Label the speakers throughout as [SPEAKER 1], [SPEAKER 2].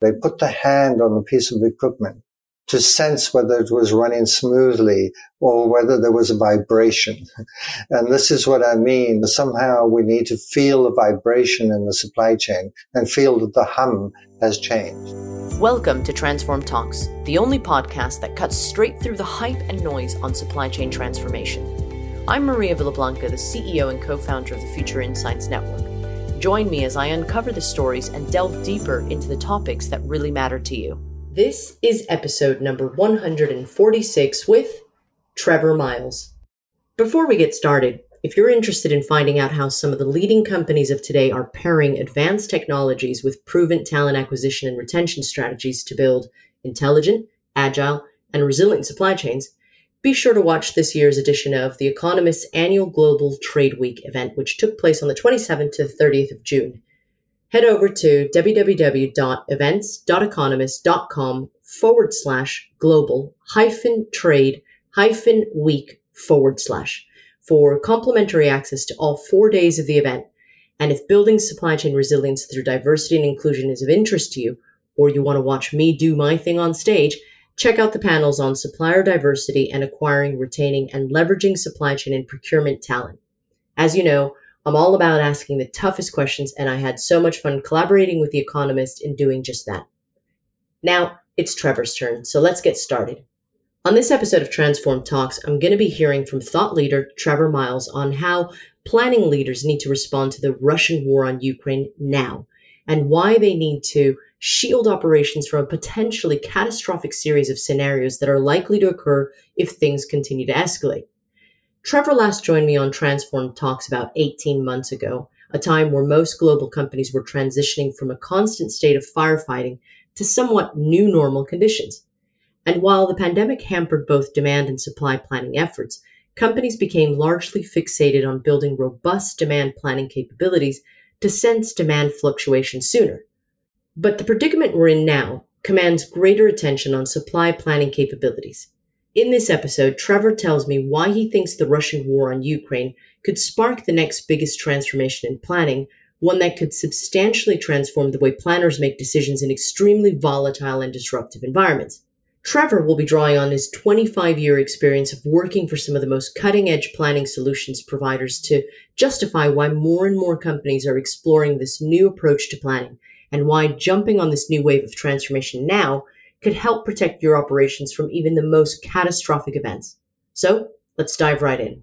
[SPEAKER 1] They put the hand on a piece of equipment to sense whether it was running smoothly or whether there was a vibration. And this is what I mean. Somehow we need to feel the vibration in the supply chain and feel that the hum has changed.
[SPEAKER 2] Welcome to Transform Talks, the only podcast that cuts straight through the hype and noise on supply chain transformation. I'm Maria Villablanca, the CEO and co founder of the Future Insights Network. Join me as I uncover the stories and delve deeper into the topics that really matter to you. This is episode number 146 with Trevor Miles. Before we get started, if you're interested in finding out how some of the leading companies of today are pairing advanced technologies with proven talent acquisition and retention strategies to build intelligent, agile, and resilient supply chains, be sure to watch this year's edition of The Economist's annual Global Trade Week event, which took place on the 27th to 30th of June head over to www.events.economist.com forward slash global hyphen trade hyphen week forward slash for complimentary access to all four days of the event. And if building supply chain resilience through diversity and inclusion is of interest to you, or you want to watch me do my thing on stage, check out the panels on supplier diversity and acquiring, retaining, and leveraging supply chain and procurement talent. As you know, I'm all about asking the toughest questions, and I had so much fun collaborating with The Economist in doing just that. Now, it's Trevor's turn, so let's get started. On this episode of Transform Talks, I'm going to be hearing from thought leader Trevor Miles on how planning leaders need to respond to the Russian war on Ukraine now, and why they need to shield operations from a potentially catastrophic series of scenarios that are likely to occur if things continue to escalate. Trevor last joined me on Transform Talks about 18 months ago, a time where most global companies were transitioning from a constant state of firefighting to somewhat new normal conditions. And while the pandemic hampered both demand and supply planning efforts, companies became largely fixated on building robust demand planning capabilities to sense demand fluctuations sooner. But the predicament we're in now commands greater attention on supply planning capabilities. In this episode, Trevor tells me why he thinks the Russian war on Ukraine could spark the next biggest transformation in planning, one that could substantially transform the way planners make decisions in extremely volatile and disruptive environments. Trevor will be drawing on his 25 year experience of working for some of the most cutting edge planning solutions providers to justify why more and more companies are exploring this new approach to planning and why jumping on this new wave of transformation now could help protect your operations from even the most catastrophic events. So let's dive right in.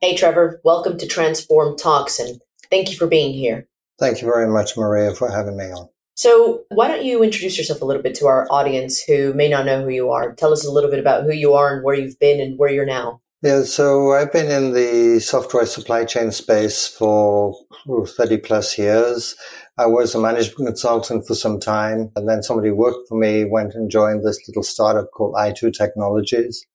[SPEAKER 2] Hey, Trevor, welcome to Transform Talks and thank you for being here.
[SPEAKER 1] Thank you very much, Maria, for having me on.
[SPEAKER 2] So, why don't you introduce yourself a little bit to our audience who may not know who you are? Tell us a little bit about who you are and where you've been and where you're now.
[SPEAKER 1] Yeah, so I've been in the software supply chain space for 30 plus years. I was a management consultant for some time, and then somebody worked for me went and joined this little startup called i2 Technologies.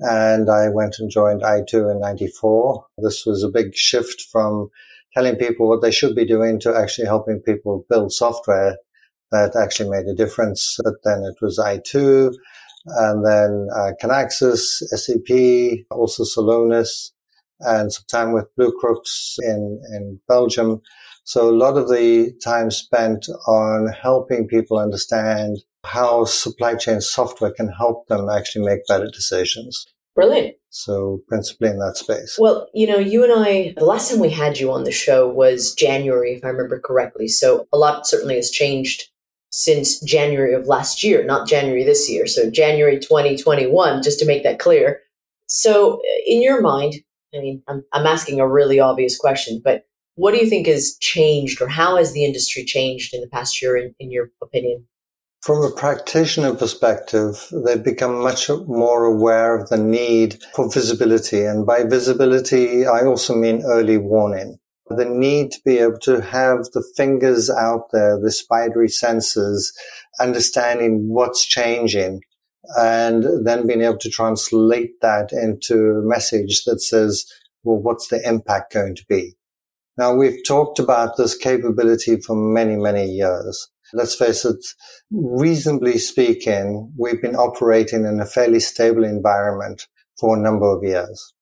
[SPEAKER 1] And I went and joined i2 in 94. This was a big shift from telling people what they should be doing to actually helping people build software that actually made a difference. But then it was i2 and then uh, Kinaxis, SAP, also Celonis, and some time with Blue Crux in, in Belgium. So a lot of the time spent on helping people understand how supply chain software can help them actually make better decisions.
[SPEAKER 2] Brilliant.
[SPEAKER 1] So principally in that space.
[SPEAKER 2] Well, you know, you and I, the last time we had you on the show was January, if I remember correctly. So a lot certainly has changed since January of last year, not January this year. So January 2021, just to make that clear. So uh, in your mind, I mean, I'm, I'm asking a really obvious question, but what do you think has changed or how has the industry changed in the past year, in, in your opinion?
[SPEAKER 1] From a practitioner perspective, they've become much more aware of the need for visibility. And by visibility, I also mean early warning the need to be able to have the fingers out there, the spidery senses, understanding what's changing, and then being able to translate that into a message that says, well, what's the impact going to be? Now, we've talked about this capability for many, many years. Let's face it, reasonably speaking, we've been operating in a fairly stable environment for a number of years.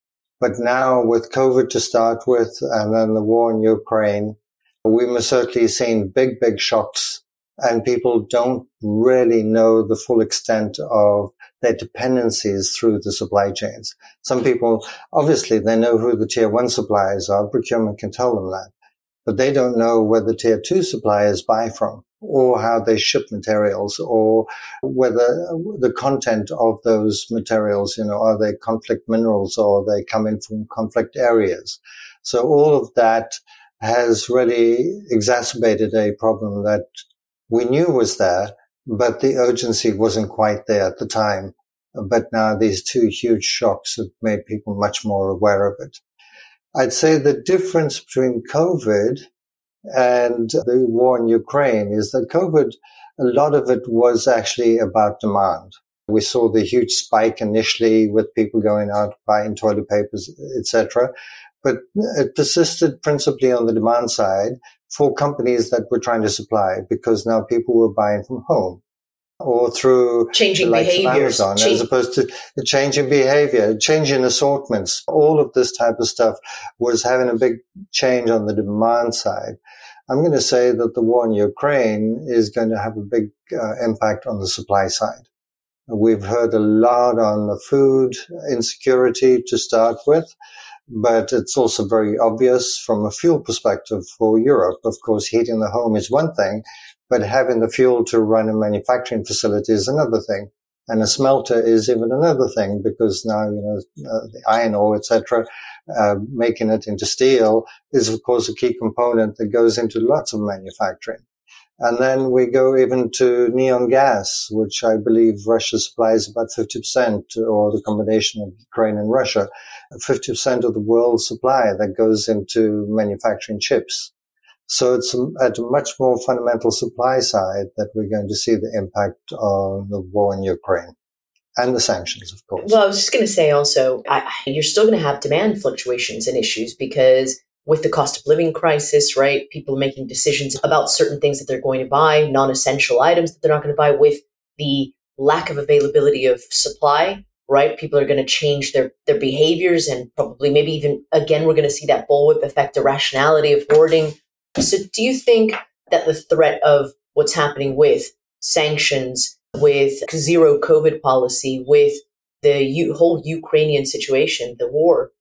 [SPEAKER 1] But now with COVID to start with and then the war in Ukraine, we must certainly seen big, big shocks and people don't really know the full extent of their dependencies through the supply chains. Some people, obviously, they know who the tier one suppliers are. Procurement can tell them that, but they don't know where the tier two suppliers buy from or how they ship materials or whether the content of those materials, you know, are they conflict minerals or they come in from conflict areas. So all of that has really exacerbated a problem that we knew was there, but the urgency wasn't quite there at the time. But now these two huge shocks have made people much more aware of it. I'd say the difference between COVID and the war in Ukraine is that COVID, a lot of it was actually about demand. We saw the huge spike initially with people going out buying toilet papers, etc. But it persisted principally on the demand side for companies that were trying to supply because now people were buying from home or through
[SPEAKER 2] changing behaviors,
[SPEAKER 1] Amazon, Change- as opposed to changing behavior, changing assortments. All of this type of stuff was having a big change on the demand side. I'm going to say that the war in Ukraine is going to have a big uh, impact on the supply side. We've heard a lot on the food insecurity to start with, but it's also very obvious from a fuel perspective for Europe. Of course, heating the home is one thing, but having the fuel to run a manufacturing facility is another thing. And a smelter is even another thing because now, you know, uh, the iron ore, etc., uh, making it into steel is of course a key component that goes into lots of manufacturing. And then we go even to neon gas, which I believe Russia supplies about 50% or the combination of Ukraine and Russia, 50% of the world's supply that goes into manufacturing chips. So it's at a much more fundamental supply side that we're going to see the impact of the war in Ukraine and the sanctions, of course.
[SPEAKER 2] Well, I was just going to say also, I, you're still going to have demand fluctuations and issues because with the cost of living crisis, right? People making decisions about certain things that they're going to buy, non essential items that they're not going to buy, with the lack of availability of supply, right? People are going to change their, their behaviors and probably maybe even again, we're going to see that bullwhip effect, the rationality of hoarding so, do you think that the threat of what's happening with sanctions, with zero COVID policy, with the U- whole Ukrainian situation, the war,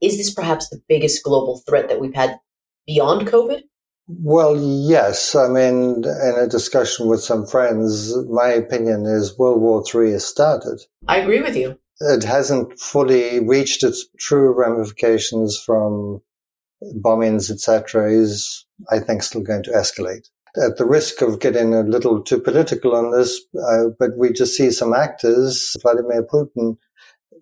[SPEAKER 2] is this perhaps the biggest global threat that we've had beyond COVID?
[SPEAKER 1] Well, yes. I mean, in a discussion with some friends, my opinion is World War III has started.
[SPEAKER 2] I agree with you.
[SPEAKER 1] It hasn't fully reached its true ramifications from bombings, etc., is, I think, still going to escalate. At the risk of getting a little too political on this, uh, but we just see some actors, Vladimir Putin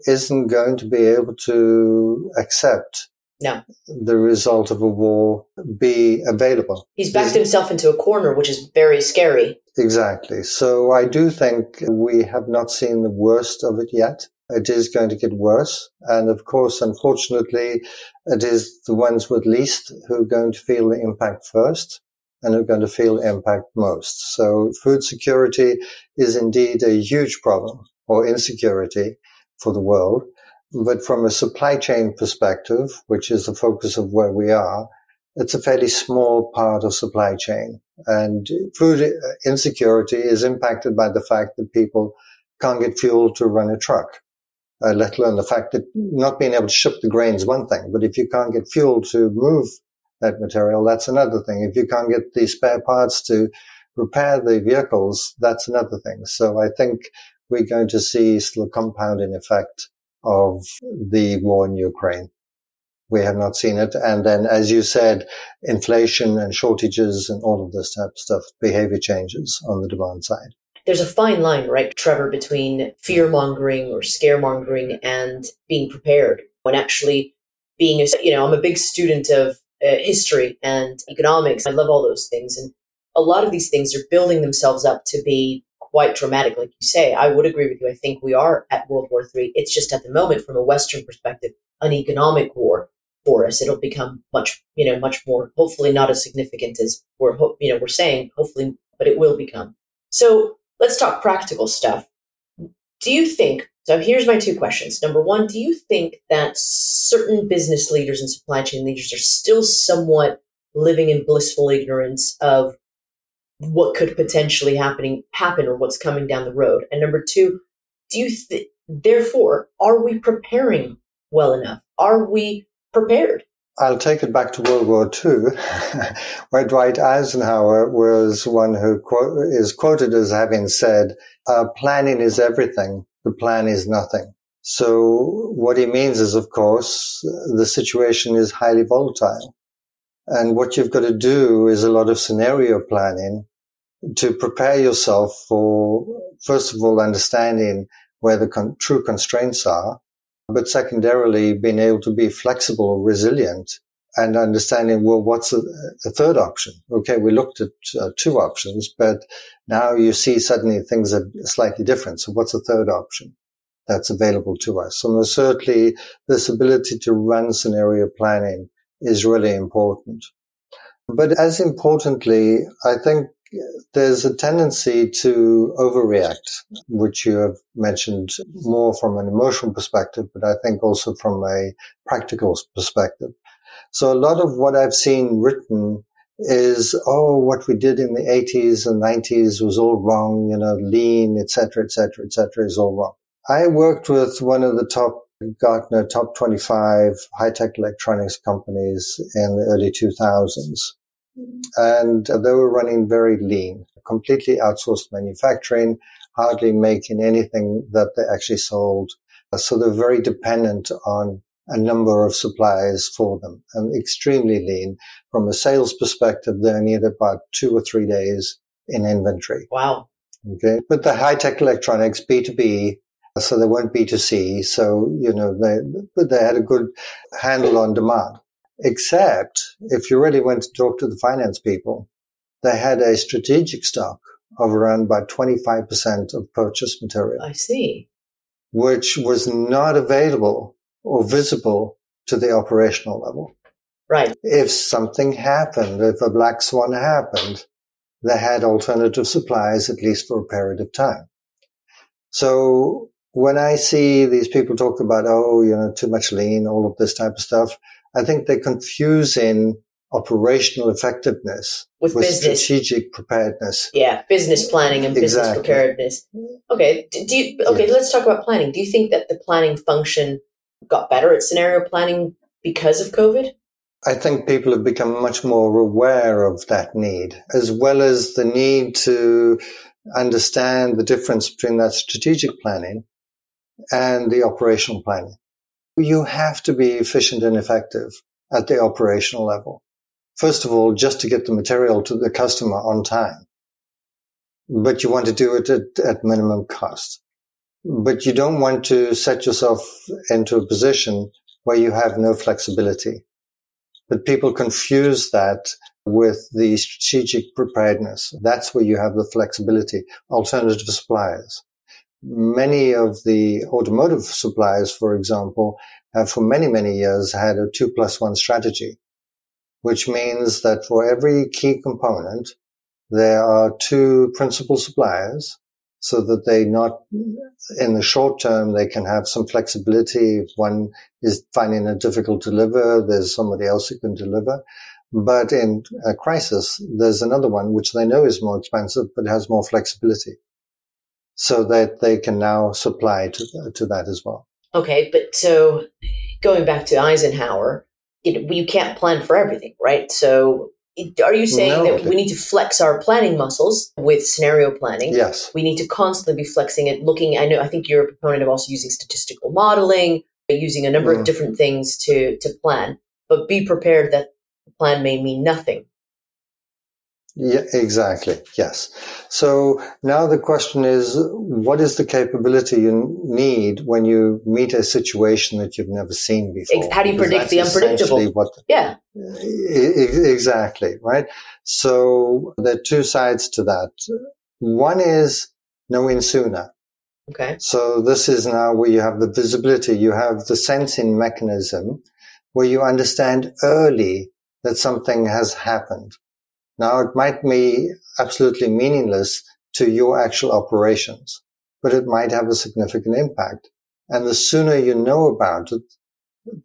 [SPEAKER 1] isn't going to be able to accept
[SPEAKER 2] no.
[SPEAKER 1] the result of a war be available.
[SPEAKER 2] He's backed He's, himself into a corner, which is very scary.
[SPEAKER 1] Exactly. So I do think we have not seen the worst of it yet. It is going to get worse. And of course, unfortunately, it is the ones with least who are going to feel the impact first and who are going to feel impact most. So food security is indeed a huge problem or insecurity for the world. But from a supply chain perspective, which is the focus of where we are, it's a fairly small part of supply chain. And food insecurity is impacted by the fact that people can't get fuel to run a truck uh, let alone the fact that not being able to ship the grain is one thing, but if you can't get fuel to move that material, that's another thing. If you can't get the spare parts to repair the vehicles, that's another thing. So I think we're going to see still a compounding effect of the war in Ukraine. We have not seen it. And then, as you said, inflation and shortages and all of this type of stuff, behavior changes on the demand side
[SPEAKER 2] there's a fine line, right, Trevor, between fear mongering or scaremongering and being prepared. When actually being, a, you know, I'm a big student of uh, history and economics. I love all those things. And a lot of these things are building themselves up to be quite dramatic. Like you say, I would agree with you. I think we are at World War III. It's just at the moment, from a Western perspective, an economic war for us. It'll become much, you know, much more, hopefully not as significant as we're, you know, we're saying, hopefully, but it will become. So let's talk practical stuff. Do you think, so here's my two questions. Number one, do you think that certain business leaders and supply chain leaders are still somewhat living in blissful ignorance of what could potentially happening happen or what's coming down the road? And number two, do you th- therefore are we preparing well enough? Are we prepared?
[SPEAKER 1] I'll take it back to World War II, where Dwight Eisenhower was one who is quoted as having said, uh, planning is everything. The plan is nothing. So what he means is, of course, the situation is highly volatile. And what you've got to do is a lot of scenario planning to prepare yourself for, first of all, understanding where the con- true constraints are but secondarily being able to be flexible, resilient, and understanding, well, what's the, third option? Okay, we looked at uh, two options, but now you see suddenly things are slightly different. So what's the third option that's available to us? So certainly this ability to run scenario planning is really important. But as importantly, I think there's a tendency to overreact, which you have mentioned more from an emotional perspective, but I think also from a practical perspective. So a lot of what I've seen written is, oh, what we did in the 80s and 90s was all wrong, you know, lean, etc., etc., etc., is all wrong. I worked with one of the top Gartner top 25 high tech electronics companies in the early 2000s and they were running very lean, completely outsourced manufacturing, hardly making anything that they actually sold. So they're very dependent on a number of suppliers for them and extremely lean. From a sales perspective, they need about two or three days in inventory.
[SPEAKER 2] Wow.
[SPEAKER 1] Okay. But the high tech electronics, B2B, so they weren't B2C. So, you know, they, but they had a good handle on demand. Except if you really went to talk to the finance people, they had a strategic stock of around about 25% of purchase material.
[SPEAKER 2] I see.
[SPEAKER 1] Which was not available or visible to the operational level.
[SPEAKER 2] Right.
[SPEAKER 1] If something happened, if a black swan happened, they had alternative supplies at least for a period of time. So when I see these people talk about, oh, you know, too much lean, all of this type of stuff, I think they're confusing operational effectiveness
[SPEAKER 2] with,
[SPEAKER 1] with
[SPEAKER 2] business.
[SPEAKER 1] strategic preparedness.
[SPEAKER 2] Yeah, business planning and business
[SPEAKER 1] Exactly.
[SPEAKER 2] preparedness. Okay, do you, okay, let's talk about planning. Do you think that the planning function got better at scenario planning because of COVID?
[SPEAKER 1] I think people have become much more aware of that need, as well as the need to understand the difference between that strategic planning and the operational planning. You have to be efficient and effective at the operational level. First of all, just to get the material to the customer on time. But you want to do it at, at minimum cost. But you don't want to set yourself into a position where you have no flexibility. But people confuse that with the strategic preparedness. That's where you have the flexibility, alternative suppliers. Many of the automotive suppliers, for example, have for many, many years had a two plus one strategy, which means that for every key component, there are two principal suppliers so that they not in the short term they can have some flexibility. If one is finding it difficult to deliver there's somebody else who can deliver. But in a crisis there's another one which they know is more expensive but has more flexibility so that they can now supply to, to that as well
[SPEAKER 2] Okay, but so going back to Eisenhower, it, you can't plan for everything, right? So it, are you saying
[SPEAKER 1] No.
[SPEAKER 2] that we need to flex our planning muscles with scenario planning?
[SPEAKER 1] yes
[SPEAKER 2] We need to constantly be flexing it, looking. I know. I think you're a proponent of also using statistical modeling, using a number of
[SPEAKER 1] Mm.
[SPEAKER 2] different things to to plan. But be prepared that the plan may mean nothing.
[SPEAKER 1] Yeah, exactly. Yes. So now the question is, what is the capability you need when you meet a situation that you've never seen before?
[SPEAKER 2] How do you predict the unpredictable?
[SPEAKER 1] What
[SPEAKER 2] Yeah.
[SPEAKER 1] E- e- Exactly, right? So there are two sides to that. One is knowing sooner.
[SPEAKER 2] Okay.
[SPEAKER 1] So this is now where you have the visibility, you have the sensing mechanism where you understand early that something has happened. Now it might be absolutely meaningless to your actual operations, but it might have a significant impact. And the sooner you know about it,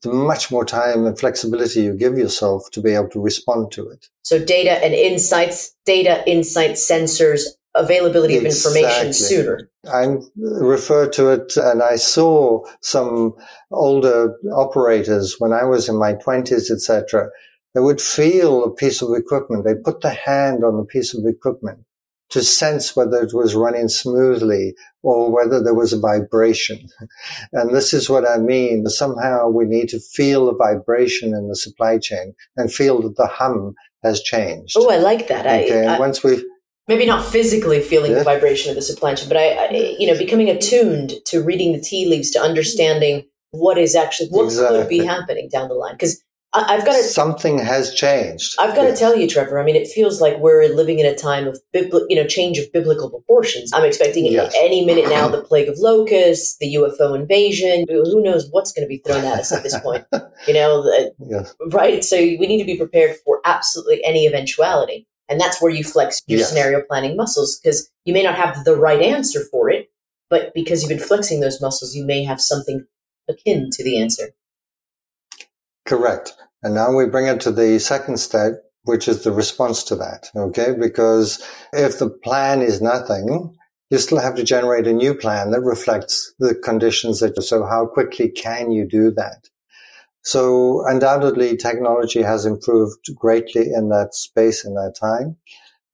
[SPEAKER 1] the much more time and flexibility you give yourself to be able to respond to it.
[SPEAKER 2] So data and insights, data, insights, sensors, availability of information sooner.
[SPEAKER 1] I refer to it, and I saw some older operators when I was in my twenties, etc. They would feel a piece of equipment. They put their hand on a piece of equipment to sense whether it was running smoothly or whether there was a vibration. And this is what I mean. Somehow we need to feel the vibration in the supply chain and feel that the hum has changed.
[SPEAKER 2] Oh, I like that.
[SPEAKER 1] Okay. I, I, once we
[SPEAKER 2] maybe not physically feeling yeah. the vibration of the supply chain, but I, I, you know, becoming attuned to reading the tea leaves, to understanding what is actually what exactly. could be happening down the line. Because I've got to
[SPEAKER 1] something has changed.
[SPEAKER 2] I've got yes. to tell you, Trevor. I mean, it feels like we're living in a time of bibli- you know change of biblical proportions. I'm expecting yes. any minute now the plague of locusts, the UFO invasion. Who knows what's going to be thrown at us at this point? You know, the, yes. right? So we need to be prepared for absolutely any eventuality, and that's where you flex your scenario planning muscles because you may not have the right answer for it, but because you've been flexing those muscles, you may have something akin to the answer.
[SPEAKER 1] Correct. And now we bring it to the second step, which is the response to that. Okay. Because if the plan is nothing, you still have to generate a new plan that reflects the conditions that, so how quickly can you do that? So undoubtedly technology has improved greatly in that space in that time.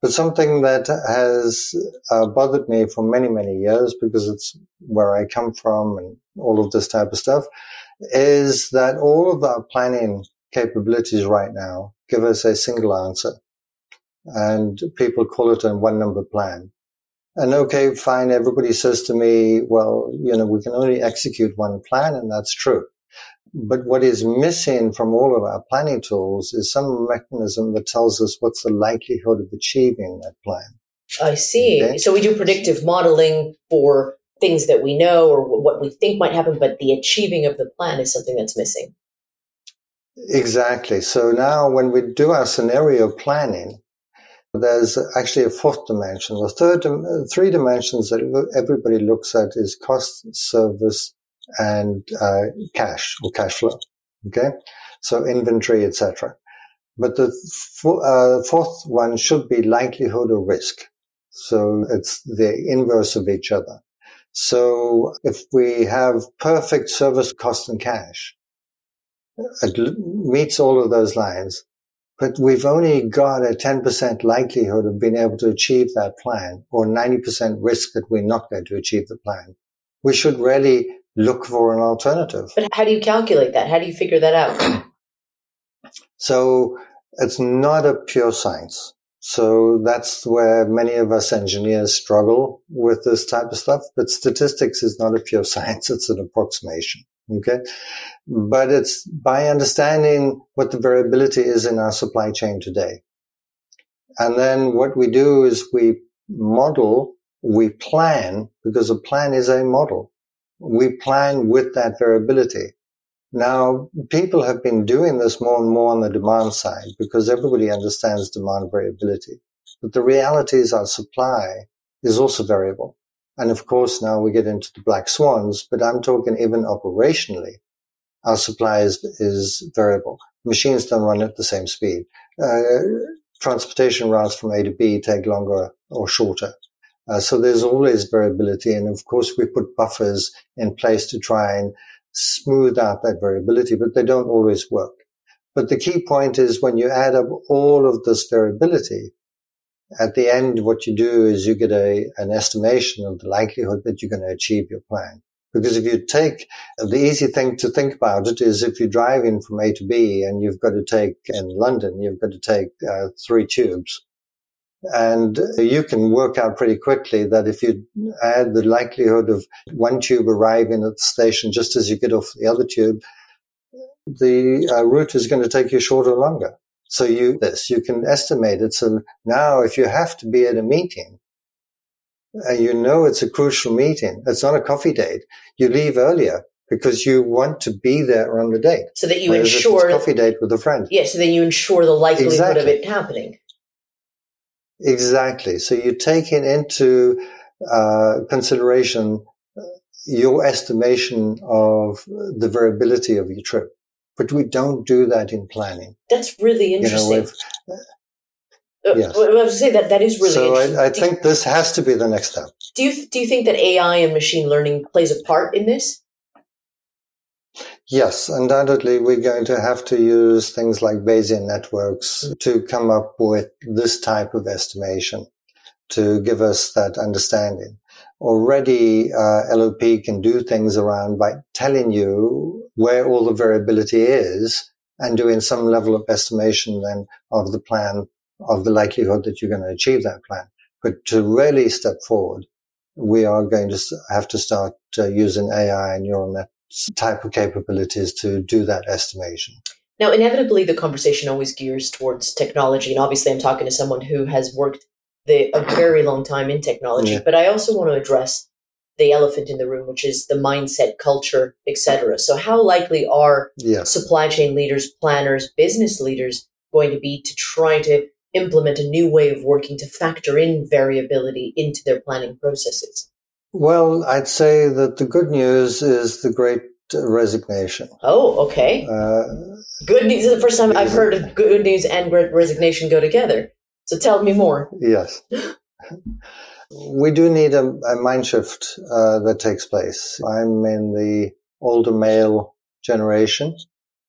[SPEAKER 1] But something that has uh, bothered me for many, many years because it's where I come from and all of this type of stuff is that all of our planning capabilities right now give us a single answer. And people call it a one number plan. And okay, fine. Everybody says to me, well, you know, we can only execute one plan. And that's true. But what is missing from all of our planning tools is some mechanism that tells us what's the likelihood of achieving that plan.
[SPEAKER 2] I see. Okay? So we do predictive modeling for things that we know or what we think might happen, but the achieving of the plan is something that's missing.
[SPEAKER 1] Exactly. So now when we do our scenario planning, there's actually a fourth dimension. The third, three dimensions that everybody looks at is cost, service, and uh, cash or cash flow. Okay, so inventory, etc. But the uh, fourth one should be likelihood or risk. So it's the inverse of each other. So if we have perfect service cost and cash, it meets all of those lines, but we've only got a 10% likelihood of being able to achieve that plan or 90% risk that we're not going to achieve the plan. We should really look for an alternative.
[SPEAKER 2] But how do you calculate that? How do you figure that out?
[SPEAKER 1] so it's not a pure science. So that's where many of us engineers struggle with this type of stuff. But statistics is not a pure science. It's an approximation. Okay. But it's by understanding what the variability is in our supply chain today. And then what we do is we model, we plan because a plan is a model. We plan with that variability. Now, people have been doing this more and more on the demand side because everybody understands demand variability. But the reality is our supply is also variable. And of course, now we get into the black swans, but I'm talking even operationally. Our supply is, is variable. Machines don't run at the same speed. Uh, transportation routes from A to B take longer or shorter. Uh, so there's always variability. And of course, we put buffers in place to try and smooth out that variability, but they don't always work. But the key point is when you add up all of this variability, at the end, what you do is you get a, an estimation of the likelihood that you're going to achieve your plan. Because if you take the easy thing to think about it is if you're driving from A to B and you've got to take in London, you've got to take uh, three tubes and you can work out pretty quickly that if you add the likelihood of one tube arriving at the station just as you get off the other tube, the uh, route is going to take you shorter or longer. So you, this, you can estimate it. So now if you have to be at a meeting, and you know it's a crucial meeting, it's not a coffee date, you leave earlier because you want to be there on the date.
[SPEAKER 2] So that you Whereas ensure
[SPEAKER 1] coffee date with a friend.
[SPEAKER 2] Yes, yeah, so then you ensure the likelihood exactly. of it happening.
[SPEAKER 1] Exactly. So you're taking into uh, consideration your estimation of the variability of your trip. but we don't do that in planning.
[SPEAKER 2] That's really interesting. You know,
[SPEAKER 1] uh, yes.
[SPEAKER 2] I was say that that is really
[SPEAKER 1] so
[SPEAKER 2] interesting.
[SPEAKER 1] I, I think this has to be the next step.
[SPEAKER 2] Do you do you think that AI and machine learning plays a part in this?
[SPEAKER 1] Yes, undoubtedly, we're going to have to use things like Bayesian networks to come up with this type of estimation to give us that understanding. Already, uh, LOP can do things around by telling you where all the variability is and doing some level of estimation then of the plan, of the likelihood that you're going to achieve that plan. But to really step forward, we are going to have to start uh, using AI and neural net type of capabilities to do that estimation.
[SPEAKER 2] Now, inevitably, the conversation always gears towards technology. And obviously, I'm talking to someone who has worked the, a very long time in technology. Yeah. But I also want to address the elephant in the room, which is the mindset, culture, etc. So, how likely are supply chain leaders, planners, business leaders going to be to try to implement a new way of working to factor in variability into their planning processes?
[SPEAKER 1] Well, I'd say that the good news is the great resignation.
[SPEAKER 2] Oh, okay. Uh, good news. This is the first time I've heard of good news and great resignation go together. So tell me more.
[SPEAKER 1] Yes. we do need a, a mind shift uh, that takes place. I'm in the older male generation.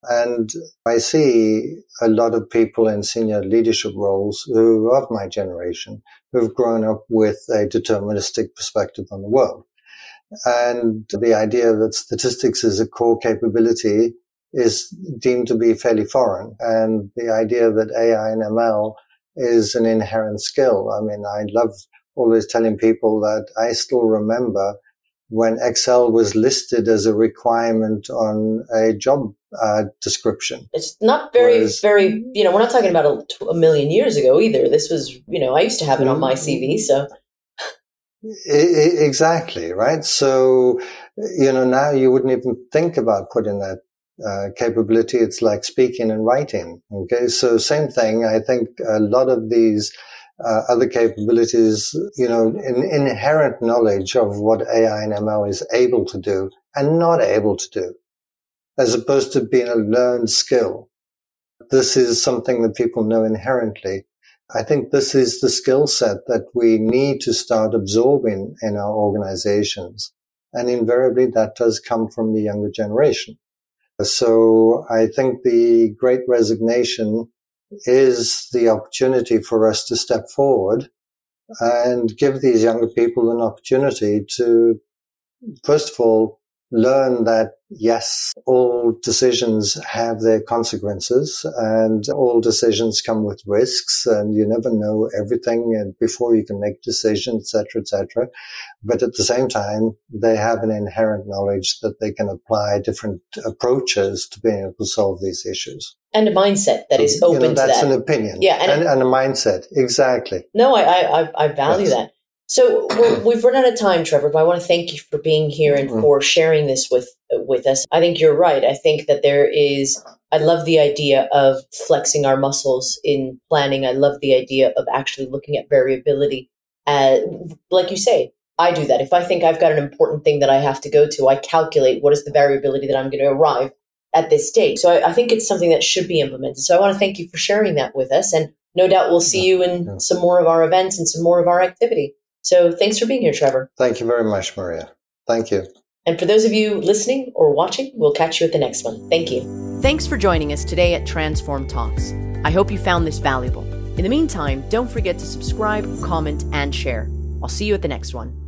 [SPEAKER 1] And I see a lot of people in senior leadership roles who are of my generation who've grown up with a deterministic perspective on the world. And the idea that statistics is a core capability is deemed to be fairly foreign. And the idea that AI and ML is an inherent skill. I mean, I love always telling people that I still remember when Excel was listed as a requirement on a job uh, description.
[SPEAKER 2] It's not very, Whereas, very, you know, we're not talking about a, a, million years ago either. This was, you know, I used to have it on my CV, so.
[SPEAKER 1] Exactly, right? So, you know, now you wouldn't even think about putting that uh, capability. It's like speaking and writing. Okay. So same thing. I think a lot of these uh, other capabilities, you know, in, inherent knowledge of what AI and ML is able to do and not able to do, as opposed to being a learned skill. This is something that people know inherently. I think this is the skill set that we need to start absorbing in our organizations. And invariably that does come from the younger generation. So I think the great resignation is the opportunity for us to step forward and give these younger people an opportunity to, first of all, learn that yes, all decisions have their consequences and all decisions come with risks and you never know everything and before you can make decisions, etc., etc. But at the same time, they have an inherent knowledge that they can apply different approaches to being able to solve these issues.
[SPEAKER 2] And a mindset that is open you know,
[SPEAKER 1] that's that. an opinion.
[SPEAKER 2] Yeah.
[SPEAKER 1] And, and, and, a mindset. Exactly.
[SPEAKER 2] No, I, I, I value yes. that. So we've run out of time, Trevor, but I want to thank you for being here and mm-hmm. for sharing this with with us. I think you're right. I think that there is. I love the idea of flexing our muscles in planning. I love the idea of actually looking at variability. Uh, like you say, I do that. If I think I've got an important thing that I have to go to, I calculate what is the variability that I'm going to arrive at this stage. So I, I think it's something that should be implemented. So I want to thank you for sharing that with us. And no doubt we'll see you in some more of our events and some more of our activity. So thanks for being here, Trevor.
[SPEAKER 1] Thank you very much, Maria. Thank you.
[SPEAKER 2] And for those of you listening or watching, we'll catch you at the next one. Thank you. Thanks for joining us today at Transform Talks. I hope you found this valuable. In the meantime, don't forget to subscribe, comment, and share. I'll see you at the next one.